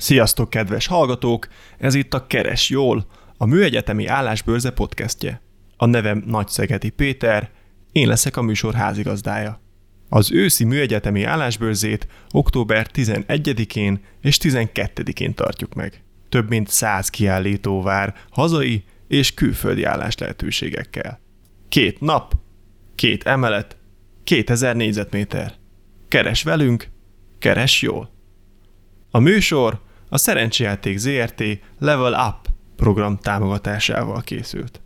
Sziasztok, kedves hallgatók! Ez itt a Keres Jól, a Műegyetemi Állásbőrze podcastje. A nevem Nagyszegeti Péter, én leszek a műsor házigazdája. Az őszi műegyetemi állásbőrzét október 11-én és 12-én tartjuk meg. Több mint 100 kiállító vár hazai és külföldi állás lehetőségekkel. Két nap, két emelet, 2000 négyzetméter. Keres velünk, keres jól. A műsor a Szerencsejáték ZRT Level Up program támogatásával készült.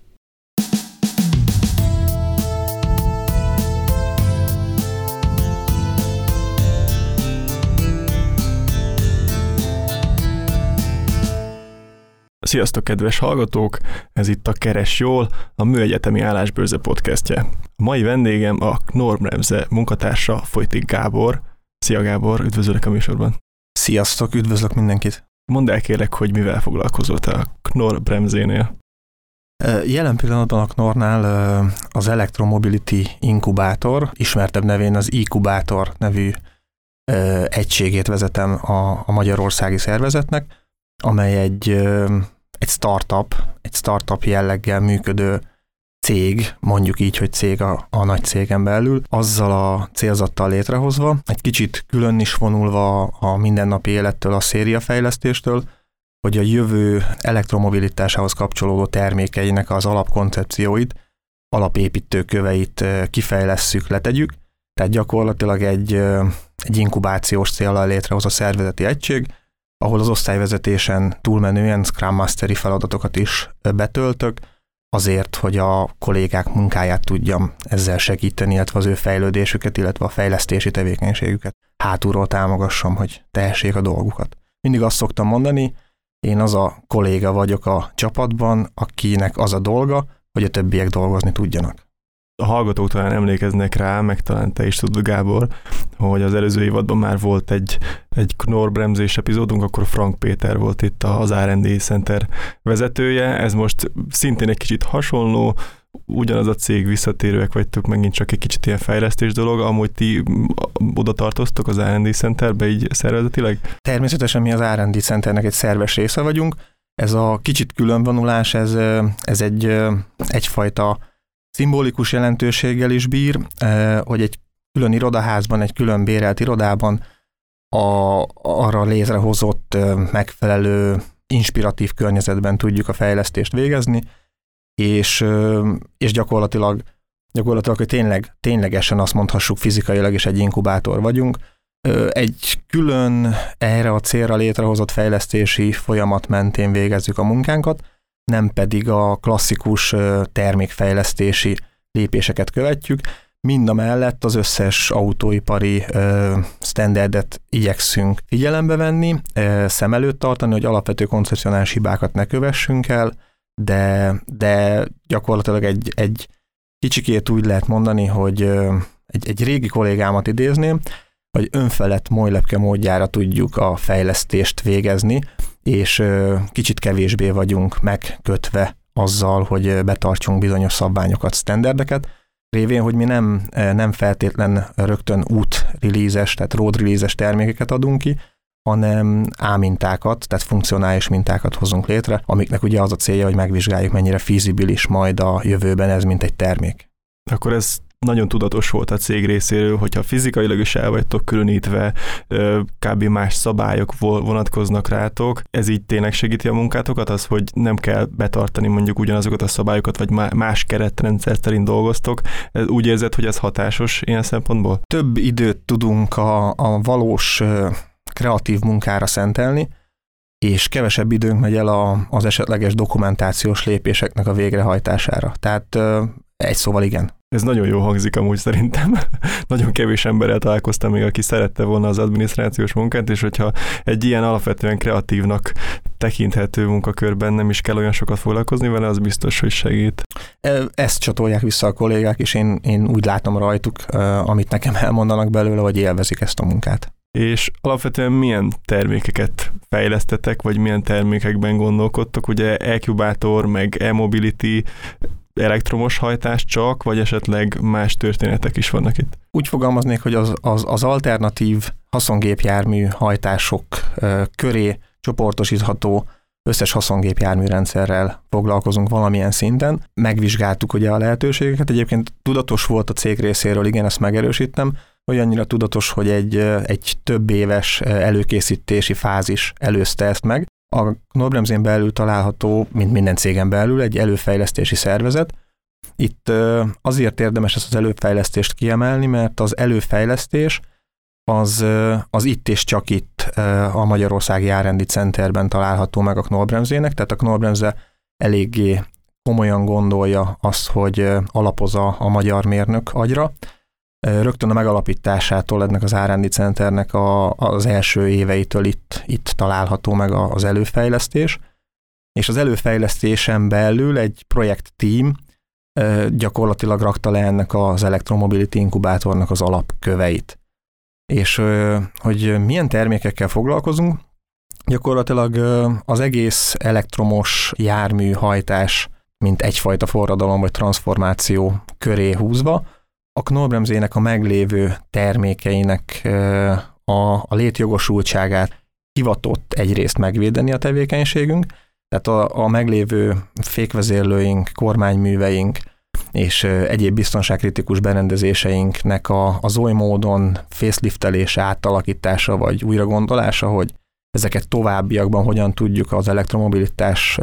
Sziasztok, kedves hallgatók! Ez itt a Keres Jól, a Műegyetemi Állásbőrze podcastje. A mai vendégem a Knorr-Bremse munkatársa Folytik Gábor. Szia Gábor, üdvözöllek a műsorban! Sziasztok, üdvözlök mindenkit! Mondd el kérlek, hogy mivel foglalkozol te a Knorr Bremzénél. Jelen pillanatban a Knorrnál az Electromobility Inkubátor, ismertebb nevén az Ikubátor nevű egységét vezetem a, a magyarországi szervezetnek, amely egy, egy startup, egy startup jelleggel működő cég, mondjuk így, hogy cég a, a nagy cégen belül, azzal a célzattal létrehozva, egy kicsit külön is vonulva a mindennapi élettől, a szériafejlesztéstől, hogy a jövő elektromobilitásához kapcsolódó termékeinek az alapkoncepcióit, alapépítőköveit kifejlesszük, letegyük, tehát gyakorlatilag egy, egy inkubációs célral létrehoz a szervezeti egység, ahol az osztályvezetésen túlmenően Scrum Masteri feladatokat is betöltök, azért, hogy a kollégák munkáját tudjam ezzel segíteni, illetve az ő fejlődésüket, illetve a fejlesztési tevékenységüket hátulról támogassam, hogy tehessék a dolgukat. Mindig azt szoktam mondani, én az a kolléga vagyok a csapatban, akinek az a dolga, hogy a többiek dolgozni tudjanak a hallgatók talán emlékeznek rá, meg talán te is tudod, Gábor, hogy az előző évadban már volt egy, egy Knorr bremzés epizódunk, akkor Frank Péter volt itt az R&D Center vezetője, ez most szintén egy kicsit hasonló, ugyanaz a cég visszatérőek vagytok, megint csak egy kicsit ilyen fejlesztés dolog, amúgy ti oda tartoztok az R&D Centerbe így szervezetileg? Természetesen mi az R&D Centernek egy szerves része vagyunk, ez a kicsit különvonulás, ez, ez egy, egyfajta szimbolikus jelentőséggel is bír, eh, hogy egy külön irodaházban, egy külön bérelt irodában a, arra létrehozott eh, megfelelő inspiratív környezetben tudjuk a fejlesztést végezni, és, eh, és gyakorlatilag, gyakorlatilag, hogy tényleg, ténylegesen azt mondhassuk fizikailag is egy inkubátor vagyunk, egy külön erre a célra létrehozott fejlesztési folyamat mentén végezzük a munkánkat, nem pedig a klasszikus termékfejlesztési lépéseket követjük, mind a mellett az összes autóipari standardet igyekszünk figyelembe venni, ö, szem előtt tartani, hogy alapvető koncepcionális hibákat ne kövessünk el, de, de gyakorlatilag egy, egy kicsikét úgy lehet mondani, hogy ö, egy, egy régi kollégámat idézném, hogy önfelett molylepke módjára tudjuk a fejlesztést végezni, és kicsit kevésbé vagyunk megkötve azzal, hogy betartsunk bizonyos szabványokat, standardeket, révén, hogy mi nem, nem feltétlen rögtön út release tehát road release termékeket adunk ki, hanem ámintákat, tehát funkcionális mintákat hozunk létre, amiknek ugye az a célja, hogy megvizsgáljuk, mennyire fizibilis majd a jövőben ez, mint egy termék. Akkor ez nagyon tudatos volt a cég részéről, hogyha fizikailag is el vagytok különítve, kb. más szabályok vonatkoznak rátok, ez így tényleg segíti a munkátokat, az, hogy nem kell betartani mondjuk ugyanazokat a szabályokat, vagy más keretrendszer szerint dolgoztok, úgy érzed, hogy ez hatásos ilyen szempontból? Több időt tudunk a, a valós kreatív munkára szentelni, és kevesebb időnk megy el a, az esetleges dokumentációs lépéseknek a végrehajtására. Tehát egy szóval igen. Ez nagyon jó hangzik amúgy szerintem. nagyon kevés emberrel találkoztam még, aki szerette volna az adminisztrációs munkát, és hogyha egy ilyen alapvetően kreatívnak tekinthető munkakörben nem is kell olyan sokat foglalkozni vele, az biztos, hogy segít. Ezt csatolják vissza a kollégák, és én, én úgy látom rajtuk, amit nekem elmondanak belőle, hogy élvezik ezt a munkát. És alapvetően milyen termékeket fejlesztetek, vagy milyen termékekben gondolkodtok? Ugye e-kubátor, meg e-mobility, elektromos hajtás csak, vagy esetleg más történetek is vannak itt? Úgy fogalmaznék, hogy az, az, az alternatív haszongépjármű hajtások köré csoportosítható összes haszongépjárműrendszerrel foglalkozunk valamilyen szinten. Megvizsgáltuk ugye a lehetőségeket, egyébként tudatos volt a cég részéről, igen, ezt megerősítem, hogy annyira tudatos, hogy egy, egy több éves előkészítési fázis előzte ezt meg. A Knorr belül található, mint minden cégen belül, egy előfejlesztési szervezet. Itt azért érdemes ezt az előfejlesztést kiemelni, mert az előfejlesztés az, az itt és csak itt a Magyarországi Járrendi Centerben található meg a Knorr-bremzének, tehát a Knorr-bremze eléggé komolyan gondolja azt, hogy alapozza a magyar mérnök agyra. Rögtön a megalapításától ennek az R&D Centernek a, az első éveitől itt, itt található meg az előfejlesztés, és az előfejlesztésen belül egy projekt team gyakorlatilag rakta le ennek az elektromobility inkubátornak az alapköveit. És hogy milyen termékekkel foglalkozunk, gyakorlatilag az egész elektromos jármű hajtás, mint egyfajta forradalom vagy transformáció köré húzva, a Knorr-bremzének a meglévő termékeinek a, a létjogosultságát hivatott egyrészt megvédeni a tevékenységünk, tehát a, a meglévő fékvezérlőink, kormányműveink, és egyéb biztonságkritikus berendezéseinknek a, az oly módon faceliftelése, átalakítása vagy újragondolása, hogy ezeket továbbiakban hogyan tudjuk az elektromobilitás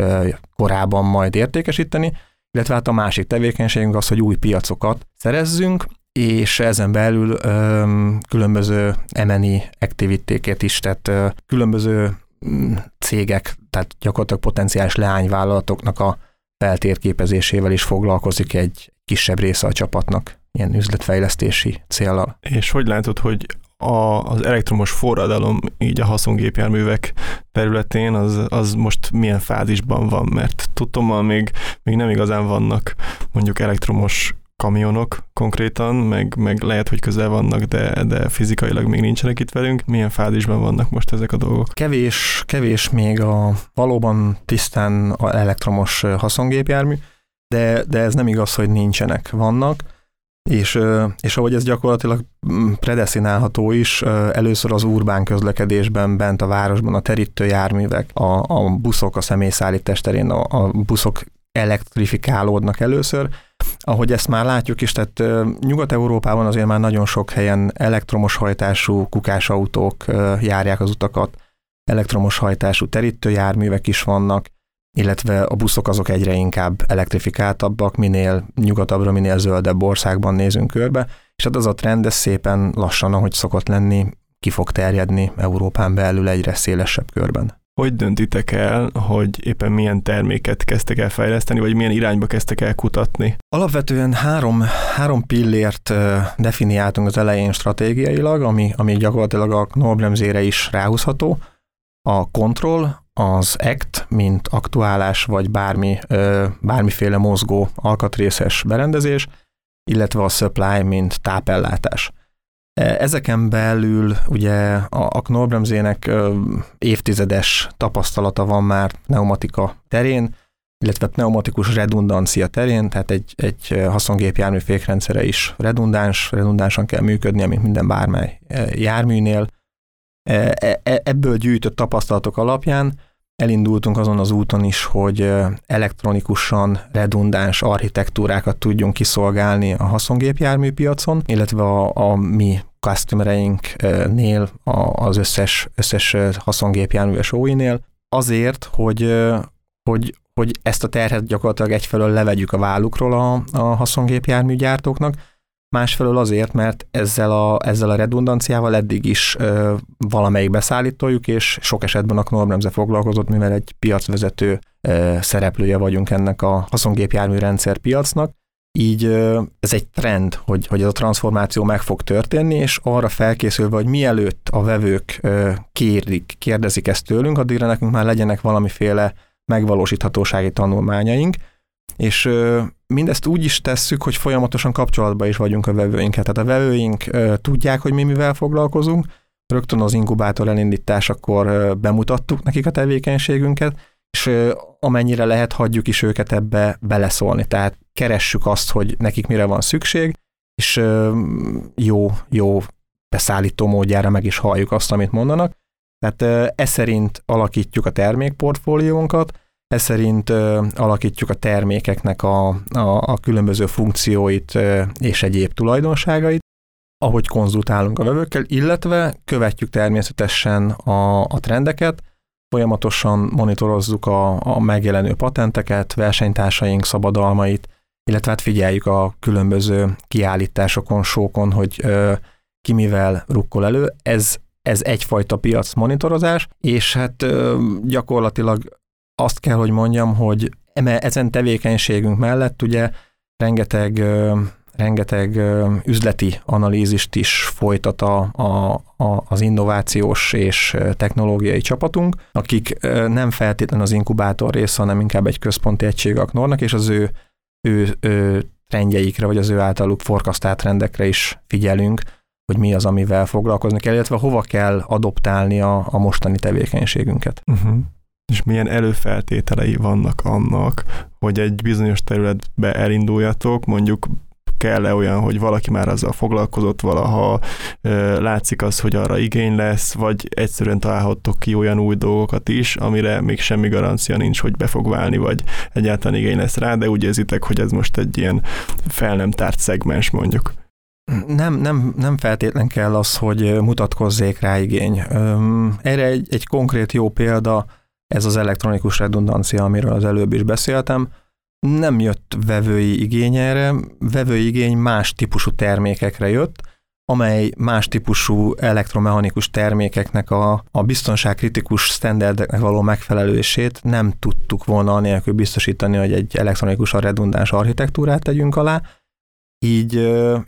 korában majd értékesíteni, illetve hát a másik tevékenységünk az, hogy új piacokat szerezzünk, és ezen belül ö, különböző M&E aktivitéket is, tehát ö, különböző mm, cégek, tehát gyakorlatilag potenciális leányvállalatoknak a feltérképezésével is foglalkozik egy kisebb része a csapatnak, ilyen üzletfejlesztési célral. És hogy látod, hogy a, az elektromos forradalom így a haszongépjárművek területén az, az most milyen fázisban van, mert tudom, még, még nem igazán vannak mondjuk elektromos kamionok konkrétan, meg, meg lehet, hogy közel vannak, de, de fizikailag még nincsenek itt velünk. Milyen fázisban vannak most ezek a dolgok? Kevés, kevés még a valóban tisztán a elektromos haszongépjármű, de, de ez nem igaz, hogy nincsenek, vannak. És, és ahogy ez gyakorlatilag mm, predeszinálható is, először az urbán közlekedésben, bent a városban a terítő járművek, a, a buszok a személyszállítás terén, a, a buszok elektrifikálódnak először, ahogy ezt már látjuk is, tehát Nyugat-Európában azért már nagyon sok helyen elektromos hajtású kukásautók járják az utakat, elektromos hajtású terítőjárművek is vannak, illetve a buszok azok egyre inkább elektrifikáltabbak, minél nyugatabbra, minél zöldebb országban nézünk körbe, és hát az a trend, ez szépen lassan, ahogy szokott lenni, ki fog terjedni Európán belül egyre szélesebb körben hogy döntitek el, hogy éppen milyen terméket kezdtek el fejleszteni, vagy milyen irányba kezdtek el kutatni? Alapvetően három, három pillért definiáltunk az elején stratégiailag, ami, ami gyakorlatilag a Nobremzére is ráhúzható. A control, az act, mint aktuálás, vagy bármi, bármiféle mozgó alkatrészes berendezés, illetve a supply, mint tápellátás. E, ezeken belül ugye a, Knorr-bremzének évtizedes tapasztalata van már pneumatika terén, illetve pneumatikus redundancia terén, tehát egy, egy haszongépjármű fékrendszere is redundáns, redundánsan kell működnie, mint minden bármely e, járműnél. E, ebből gyűjtött tapasztalatok alapján elindultunk azon az úton is, hogy elektronikusan redundáns architektúrákat tudjunk kiszolgálni a haszongépjármű piacon, illetve a, a mi customereinknél, az összes, összes haszongépjárműves OI-nél, azért, hogy, hogy, hogy ezt a terhet gyakorlatilag egyfelől levegyük a vállukról a, a haszongépjárműgyártóknak, másfelől azért, mert ezzel a, ezzel a redundanciával eddig is ö, valamelyik beszállítójuk, és sok esetben a Knorr foglalkozott, mivel egy piacvezető ö, szereplője vagyunk ennek a haszongépjármű rendszer piacnak, így ez egy trend, hogy, hogy ez a transformáció meg fog történni, és arra felkészülve, hogy mielőtt a vevők kérik, kérdezik ezt tőlünk, addigra nekünk már legyenek valamiféle megvalósíthatósági tanulmányaink, és mindezt úgy is tesszük, hogy folyamatosan kapcsolatban is vagyunk a vevőinkkel. Tehát a vevőink tudják, hogy mi mivel foglalkozunk, rögtön az inkubátor elindításakor bemutattuk nekik a tevékenységünket, és amennyire lehet, hagyjuk is őket ebbe beleszólni. Tehát keressük azt, hogy nekik mire van szükség, és jó, jó beszállító módjára meg is halljuk azt, amit mondanak, Tehát ez szerint alakítjuk a termékportfóliónkat, ez szerint alakítjuk a termékeknek a, a, a különböző funkcióit és egyéb tulajdonságait, ahogy konzultálunk a vevőkkel, illetve követjük természetesen a, a trendeket, folyamatosan monitorozzuk a, a megjelenő patenteket, versenytársaink szabadalmait, illetve hát figyeljük a különböző kiállításokon, sókon, hogy ö, ki mivel rukkol elő. Ez, ez egyfajta piac monitorozás, és hát ö, gyakorlatilag azt kell, hogy mondjam, hogy ezen tevékenységünk mellett ugye rengeteg rengeteg üzleti analízist is folytat a, a, a, az innovációs és technológiai csapatunk, akik nem feltétlenül az inkubátor része, hanem inkább egy központi egység Aknornak, és az ő, ő, ő trendjeikre, vagy az ő általuk forkasztált trendekre is figyelünk, hogy mi az, amivel foglalkozni kell, illetve hova kell adoptálni a, a mostani tevékenységünket. Uh-huh. És milyen előfeltételei vannak annak, hogy egy bizonyos területbe elinduljatok, mondjuk kell-e olyan, hogy valaki már azzal foglalkozott valaha, látszik az, hogy arra igény lesz, vagy egyszerűen találhattok ki olyan új dolgokat is, amire még semmi garancia nincs, hogy be fog válni, vagy egyáltalán igény lesz rá, de úgy érzitek, hogy ez most egy ilyen fel nem tárt szegmens mondjuk. Nem, nem, nem feltétlen kell az, hogy mutatkozzék rá igény. Erre egy, egy konkrét jó példa, ez az elektronikus redundancia, amiről az előbb is beszéltem nem jött vevői igény erre, vevői igény más típusú termékekre jött, amely más típusú elektromechanikus termékeknek a, a biztonságkritikus standardeknek való megfelelősét nem tudtuk volna anélkül biztosítani, hogy egy elektronikusan redundáns architektúrát tegyünk alá, így,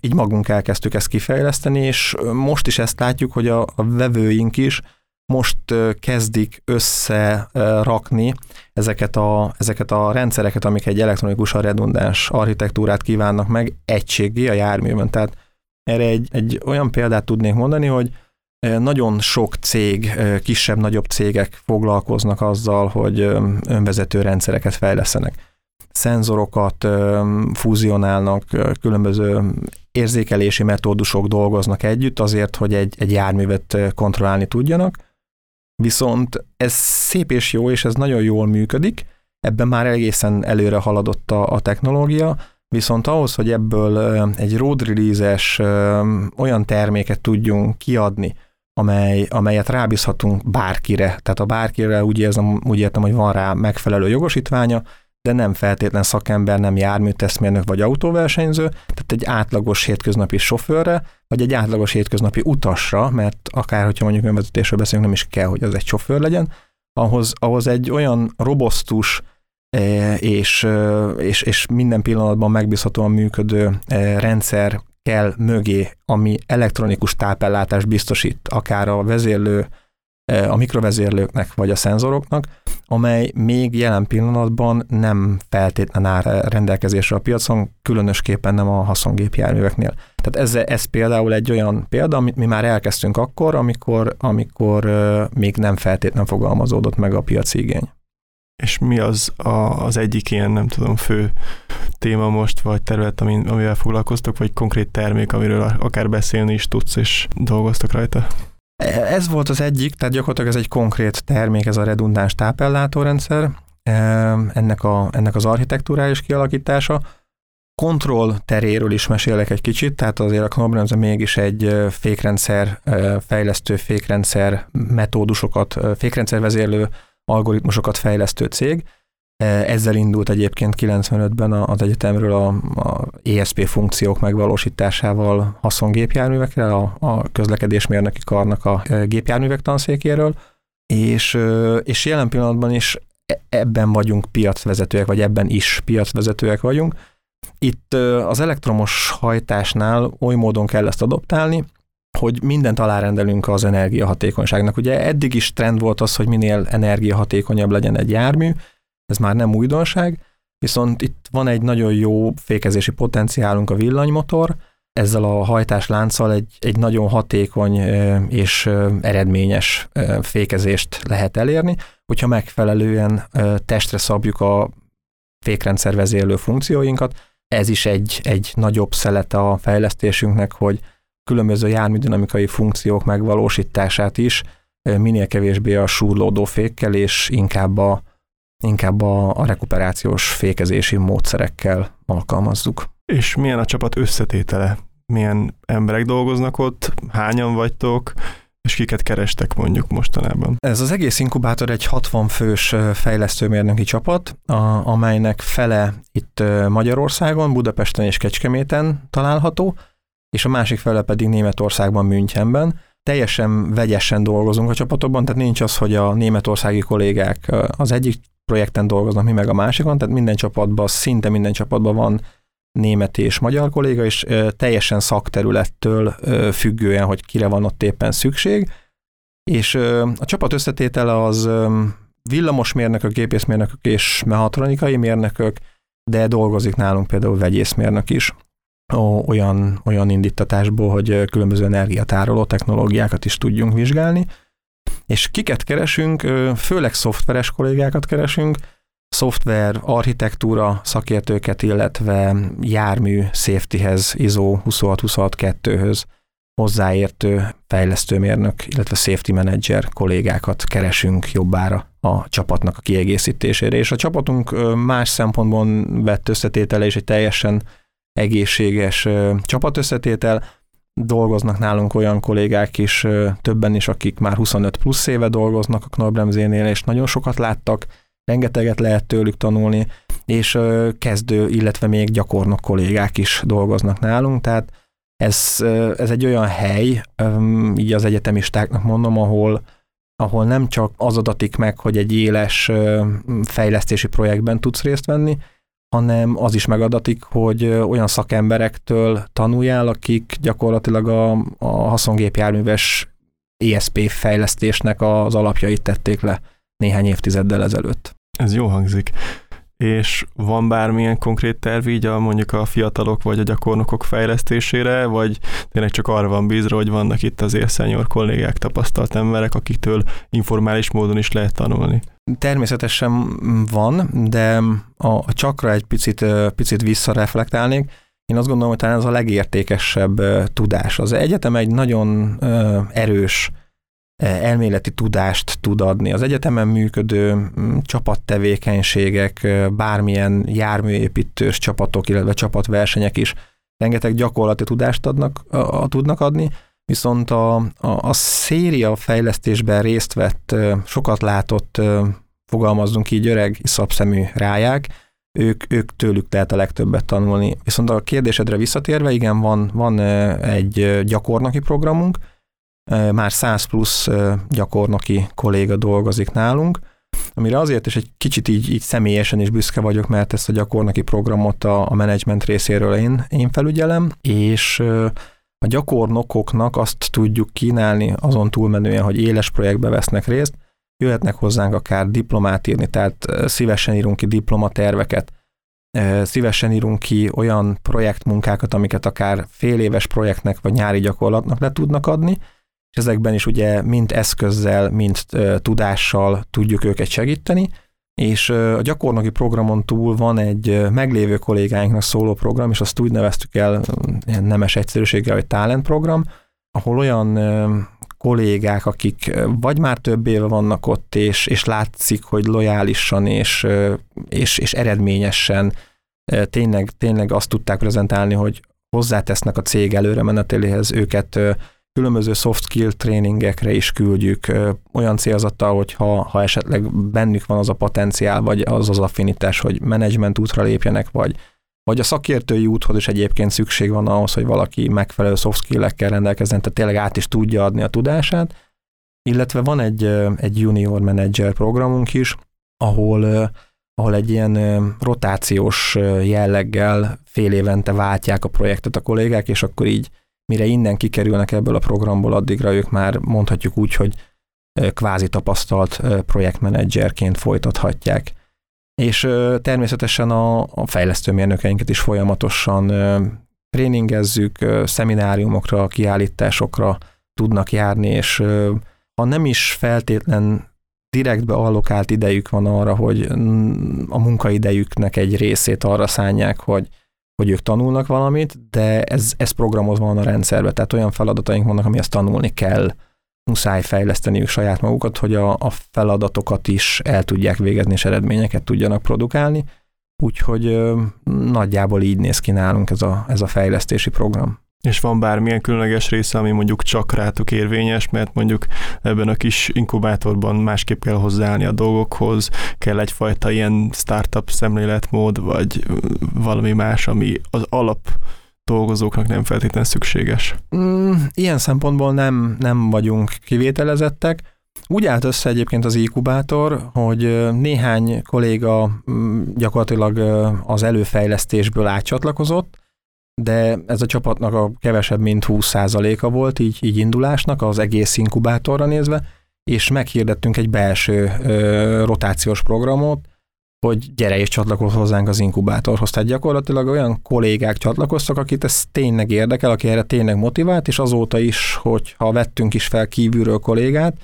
így magunk elkezdtük ezt kifejleszteni, és most is ezt látjuk, hogy a, a vevőink is most kezdik összerakni ezeket a, ezeket a rendszereket, amik egy elektronikusan redundáns architektúrát kívánnak meg egységé a járművön. Tehát erre egy, egy olyan példát tudnék mondani, hogy nagyon sok cég, kisebb-nagyobb cégek foglalkoznak azzal, hogy önvezető rendszereket fejlesztenek. Szenzorokat fúzionálnak, különböző érzékelési metódusok dolgoznak együtt azért, hogy egy, egy járművet kontrollálni tudjanak, Viszont ez szép és jó, és ez nagyon jól működik, ebben már egészen előre haladott a, a technológia, viszont ahhoz, hogy ebből egy road release-es olyan terméket tudjunk kiadni, amely, amelyet rábízhatunk bárkire, tehát a bárkire úgy, érzem, úgy értem, hogy van rá megfelelő jogosítványa, de nem feltétlen szakember, nem járműteszmérnök vagy autóversenyző, tehát egy átlagos hétköznapi sofőrre, vagy egy átlagos hétköznapi utasra, mert akár, hogyha mondjuk önvezetésről beszélünk, nem is kell, hogy az egy sofőr legyen, ahhoz, ahhoz egy olyan robosztus e, és, e, és, és minden pillanatban megbízhatóan működő e, rendszer kell mögé, ami elektronikus tápellátást biztosít, akár a vezérlő a mikrovezérlőknek vagy a szenzoroknak, amely még jelen pillanatban nem feltétlen áll rendelkezésre a piacon, különösképpen nem a haszongépjárműveknél. Tehát ez, ez például egy olyan példa, amit mi már elkezdtünk akkor, amikor, amikor még nem feltétlen fogalmazódott meg a piaci igény. És mi az a, az egyik ilyen, nem tudom, fő téma most, vagy terület, amivel foglalkoztok, vagy konkrét termék, amiről akár beszélni is tudsz, és dolgoztok rajta? Ez volt az egyik, tehát gyakorlatilag ez egy konkrét termék, ez a redundáns tápellátórendszer, ennek, a, ennek az architektúrális kialakítása. Kontroll teréről is mesélek egy kicsit, tehát azért a Knorr mégis egy fékrendszer, fejlesztő fékrendszer metódusokat, fékrendszer vezérlő algoritmusokat fejlesztő cég, ezzel indult egyébként 95-ben az egyetemről a, a ESP funkciók megvalósításával haszongépjárművekre, a, a közlekedésmérnöki karnak a gépjárművek tanszékéről, és, és jelen pillanatban is e, ebben vagyunk piacvezetőek, vagy ebben is piacvezetőek vagyunk. Itt az elektromos hajtásnál oly módon kell ezt adoptálni, hogy mindent alárendelünk az energiahatékonyságnak. Ugye eddig is trend volt az, hogy minél energiahatékonyabb legyen egy jármű, ez már nem újdonság, viszont itt van egy nagyon jó fékezési potenciálunk a villanymotor, ezzel a hajtáslánccal egy, egy nagyon hatékony és eredményes fékezést lehet elérni, hogyha megfelelően testre szabjuk a fékrendszer vezérlő funkcióinkat. Ez is egy, egy nagyobb szelete a fejlesztésünknek, hogy különböző járműdinamikai funkciók megvalósítását is minél kevésbé a súrlódó fékkel, és inkább a, inkább a, a rekuperációs fékezési módszerekkel alkalmazzuk. És milyen a csapat összetétele? Milyen emberek dolgoznak ott? Hányan vagytok? és kiket kerestek mondjuk mostanában? Ez az egész inkubátor egy 60 fős fejlesztőmérnöki csapat, a, amelynek fele itt Magyarországon, Budapesten és Kecskeméten található, és a másik fele pedig Németországban, Münchenben. Teljesen vegyesen dolgozunk a csapatokban, tehát nincs az, hogy a németországi kollégák az egyik projekten dolgoznak, mi meg a másikon, tehát minden csapatban, szinte minden csapatban van német és magyar kolléga, és teljesen szakterülettől függően, hogy kire van ott éppen szükség. És a csapat összetétele az villamosmérnökök, gépészmérnökök és mehatronikai mérnökök, de dolgozik nálunk például vegyészmérnök is olyan, olyan indítatásból, hogy különböző energiatároló technológiákat is tudjunk vizsgálni. És kiket keresünk? Főleg szoftveres kollégákat keresünk, szoftver, architektúra szakértőket, illetve jármű safetyhez, ISO 26262-höz hozzáértő fejlesztőmérnök, illetve safety manager kollégákat keresünk jobbára a csapatnak a kiegészítésére. És a csapatunk más szempontból vett összetétele és egy teljesen egészséges csapatösszetétel. Dolgoznak nálunk olyan kollégák is, többen is, akik már 25 plusz éve dolgoznak a Knorr-Bremsénél, és nagyon sokat láttak, rengeteget lehet tőlük tanulni, és kezdő, illetve még gyakornok kollégák is dolgoznak nálunk, tehát ez, ez egy olyan hely, így az egyetemistáknak mondom, ahol, ahol nem csak az adatik meg, hogy egy éles fejlesztési projektben tudsz részt venni, hanem az is megadatik, hogy olyan szakemberektől tanuljál, akik gyakorlatilag a, a haszongépjárműves ESP fejlesztésnek az alapjait tették le néhány évtizeddel ezelőtt. Ez jó hangzik. És van bármilyen konkrét terv így a mondjuk a fiatalok vagy a gyakornokok fejlesztésére, vagy tényleg csak arra van bízra, hogy vannak itt azért szenyor kollégák, tapasztalt emberek, akiktől informális módon is lehet tanulni? Természetesen van, de a, a csakra egy picit, picit visszareflektálnék. Én azt gondolom, hogy talán ez a legértékesebb tudás. Az egyetem egy nagyon erős elméleti tudást tud adni. Az egyetemen működő csapattevékenységek, bármilyen járműépítős csapatok, illetve csapatversenyek is rengeteg gyakorlati tudást adnak, a, tudnak adni, viszont a, a, a széria fejlesztésben részt vett, sokat látott, fogalmazzunk így öreg, szabszemű ráják, ők, ők tőlük lehet a legtöbbet tanulni. Viszont a kérdésedre visszatérve, igen, van, van egy gyakornoki programunk, már 100 plusz gyakornoki kolléga dolgozik nálunk, amire azért is egy kicsit így, így személyesen is büszke vagyok, mert ezt a gyakornoki programot a, a menedzsment részéről én, én felügyelem, és a gyakornokoknak azt tudjuk kínálni azon túlmenően, hogy éles projektbe vesznek részt, jöhetnek hozzánk akár diplomát írni, tehát szívesen írunk ki diplomaterveket, szívesen írunk ki olyan projektmunkákat, amiket akár fél éves projektnek vagy nyári gyakorlatnak le tudnak adni, és ezekben is ugye mind eszközzel, mind tudással tudjuk őket segíteni, és a gyakornoki programon túl van egy meglévő kollégáinknak szóló program, és azt úgy neveztük el nemes egyszerűséggel, hogy talent program, ahol olyan kollégák, akik vagy már több éve vannak ott, és, és látszik, hogy lojálisan és, és, és eredményesen tényleg, tényleg azt tudták prezentálni, hogy hozzátesznek a cég előre meneteléhez őket különböző soft skill tréningekre is küldjük, olyan célzattal, hogy ha, ha esetleg bennük van az a potenciál, vagy az az affinitás, hogy menedzsment útra lépjenek, vagy, vagy a szakértői úthoz is egyébként szükség van ahhoz, hogy valaki megfelelő soft skill-ekkel rendelkezzen, tehát tényleg át is tudja adni a tudását. Illetve van egy, egy junior manager programunk is, ahol, ahol egy ilyen rotációs jelleggel fél évente váltják a projektet a kollégák, és akkor így mire innen kikerülnek ebből a programból, addigra ők már mondhatjuk úgy, hogy kvázi tapasztalt projektmenedzserként folytathatják. És természetesen a, a fejlesztőmérnökeinket is folyamatosan tréningezzük, szemináriumokra, kiállításokra tudnak járni, és ha nem is feltétlen direktbe allokált idejük van arra, hogy a munkaidejüknek egy részét arra szánják, hogy hogy ők tanulnak valamit, de ez, ez programozva van a rendszerbe, tehát olyan feladataink vannak, amihez tanulni kell. muszáj fejleszteniük saját magukat, hogy a, a feladatokat is el tudják végezni, és eredményeket tudjanak produkálni. Úgyhogy ö, nagyjából így néz ki nálunk ez a, ez a fejlesztési program. És van bármilyen különleges része, ami mondjuk csak rátok érvényes, mert mondjuk ebben a kis inkubátorban másképp kell hozzáállni a dolgokhoz, kell egyfajta ilyen startup szemléletmód, vagy valami más, ami az alap dolgozóknak nem feltétlenül szükséges. Mm, ilyen szempontból nem, nem vagyunk kivételezettek. Úgy állt össze egyébként az inkubátor, hogy néhány kolléga mm, gyakorlatilag az előfejlesztésből átcsatlakozott, de ez a csapatnak a kevesebb, mint 20%-a volt így, így indulásnak az egész inkubátorra nézve, és meghirdettünk egy belső ö, rotációs programot, hogy gyere és csatlakozz hozzánk az inkubátorhoz. Tehát gyakorlatilag olyan kollégák csatlakoztak, akit ez tényleg érdekel, aki erre tényleg motivált, és azóta is, hogy ha vettünk is fel kívülről kollégát,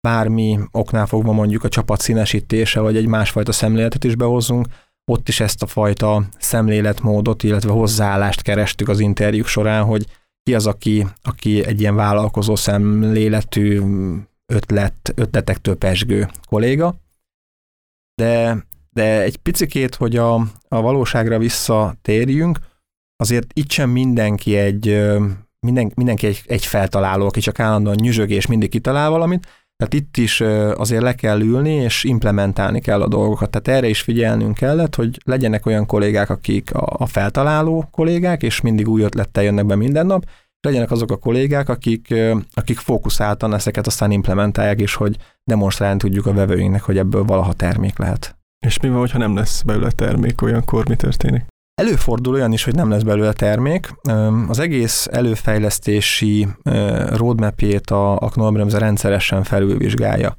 bármi oknál fogva mondjuk a csapat színesítése, vagy egy másfajta szemléletet is behozunk, ott is ezt a fajta szemléletmódot, illetve hozzáállást kerestük az interjúk során, hogy ki az, aki, aki egy ilyen vállalkozó szemléletű ötlet, ötletektől pesgő kolléga. De, de egy picikét, hogy a, a valóságra visszatérjünk, azért itt sem mindenki egy, minden, mindenki egy, egy feltaláló, aki csak állandóan nyüzsög és mindig kitalál valamit, tehát itt is azért le kell ülni, és implementálni kell a dolgokat. Tehát erre is figyelnünk kellett, hogy legyenek olyan kollégák, akik a feltaláló kollégák, és mindig új ötlettel jönnek be minden nap, legyenek azok a kollégák, akik, akik fókuszáltan ezeket aztán implementálják, és hogy demonstrálni tudjuk a vevőinknek, hogy ebből valaha termék lehet. És mi van, hogyha nem lesz belőle termék, olyankor mi történik? Előfordul olyan is, hogy nem lesz belőle termék. Az egész előfejlesztési roadmapjét a, a Knorr-Bremse rendszeresen felülvizsgálja.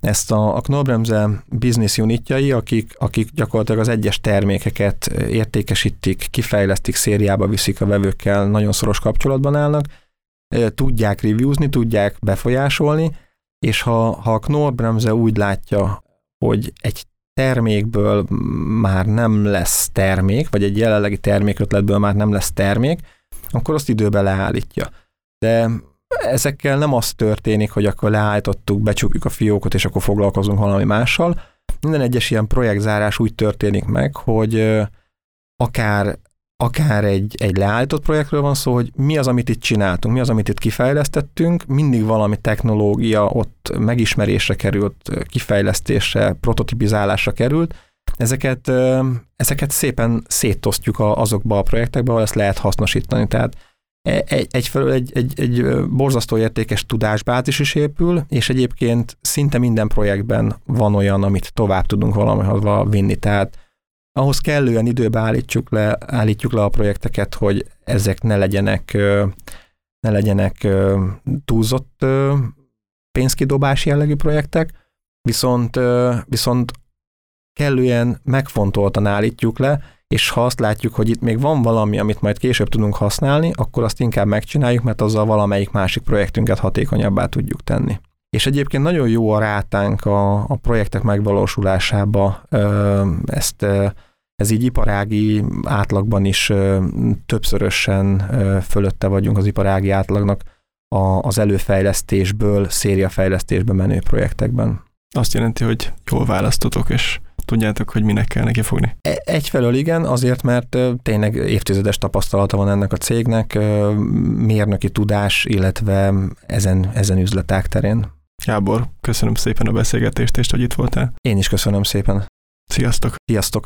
Ezt a, a Knorr-Bremse business unitjai, akik, akik gyakorlatilag az egyes termékeket értékesítik, kifejlesztik, szériába viszik a vevőkkel, nagyon szoros kapcsolatban állnak, tudják reviewzni, tudják befolyásolni, és ha, ha a Knorr-Bremse úgy látja, hogy egy termékből már nem lesz termék, vagy egy jelenlegi termékötletből már nem lesz termék, akkor azt időbe leállítja. De ezekkel nem az történik, hogy akkor leállítottuk, becsukjuk a fiókot, és akkor foglalkozunk valami mással. Minden egyes ilyen projektzárás úgy történik meg, hogy akár akár egy, egy leállított projektről van szó, hogy mi az, amit itt csináltunk, mi az, amit itt kifejlesztettünk, mindig valami technológia ott megismerésre került, kifejlesztésre, prototipizálásra került, ezeket, ezeket szépen szétosztjuk azokba a projektekbe, ahol ezt lehet hasznosítani. Tehát e, egy, egyfelől egy, egy, egy borzasztó értékes tudásbázis is épül, és egyébként szinte minden projektben van olyan, amit tovább tudunk valamihova vinni. Tehát ahhoz kellően időbe állítjuk le, állítjuk le a projekteket, hogy ezek ne legyenek, ne legyenek túlzott pénzkidobás jellegű projektek, viszont, viszont kellően megfontoltan állítjuk le, és ha azt látjuk, hogy itt még van valami, amit majd később tudunk használni, akkor azt inkább megcsináljuk, mert azzal valamelyik másik projektünket hatékonyabbá tudjuk tenni. És egyébként nagyon jó a rátánk a, a projektek megvalósulásába. Ezt ez így iparági átlagban is többszörösen fölötte vagyunk az iparági átlagnak az előfejlesztésből, szériafejlesztésbe menő projektekben. Azt jelenti, hogy jól választotok, és tudjátok, hogy minek kell neki fogni. E, egyfelől igen, azért, mert tényleg évtizedes tapasztalata van ennek a cégnek, mérnöki tudás, illetve ezen, ezen üzleták terén. Gábor, köszönöm szépen a beszélgetést, és hogy itt voltál. Én is köszönöm szépen. Sziasztok! Sziasztok!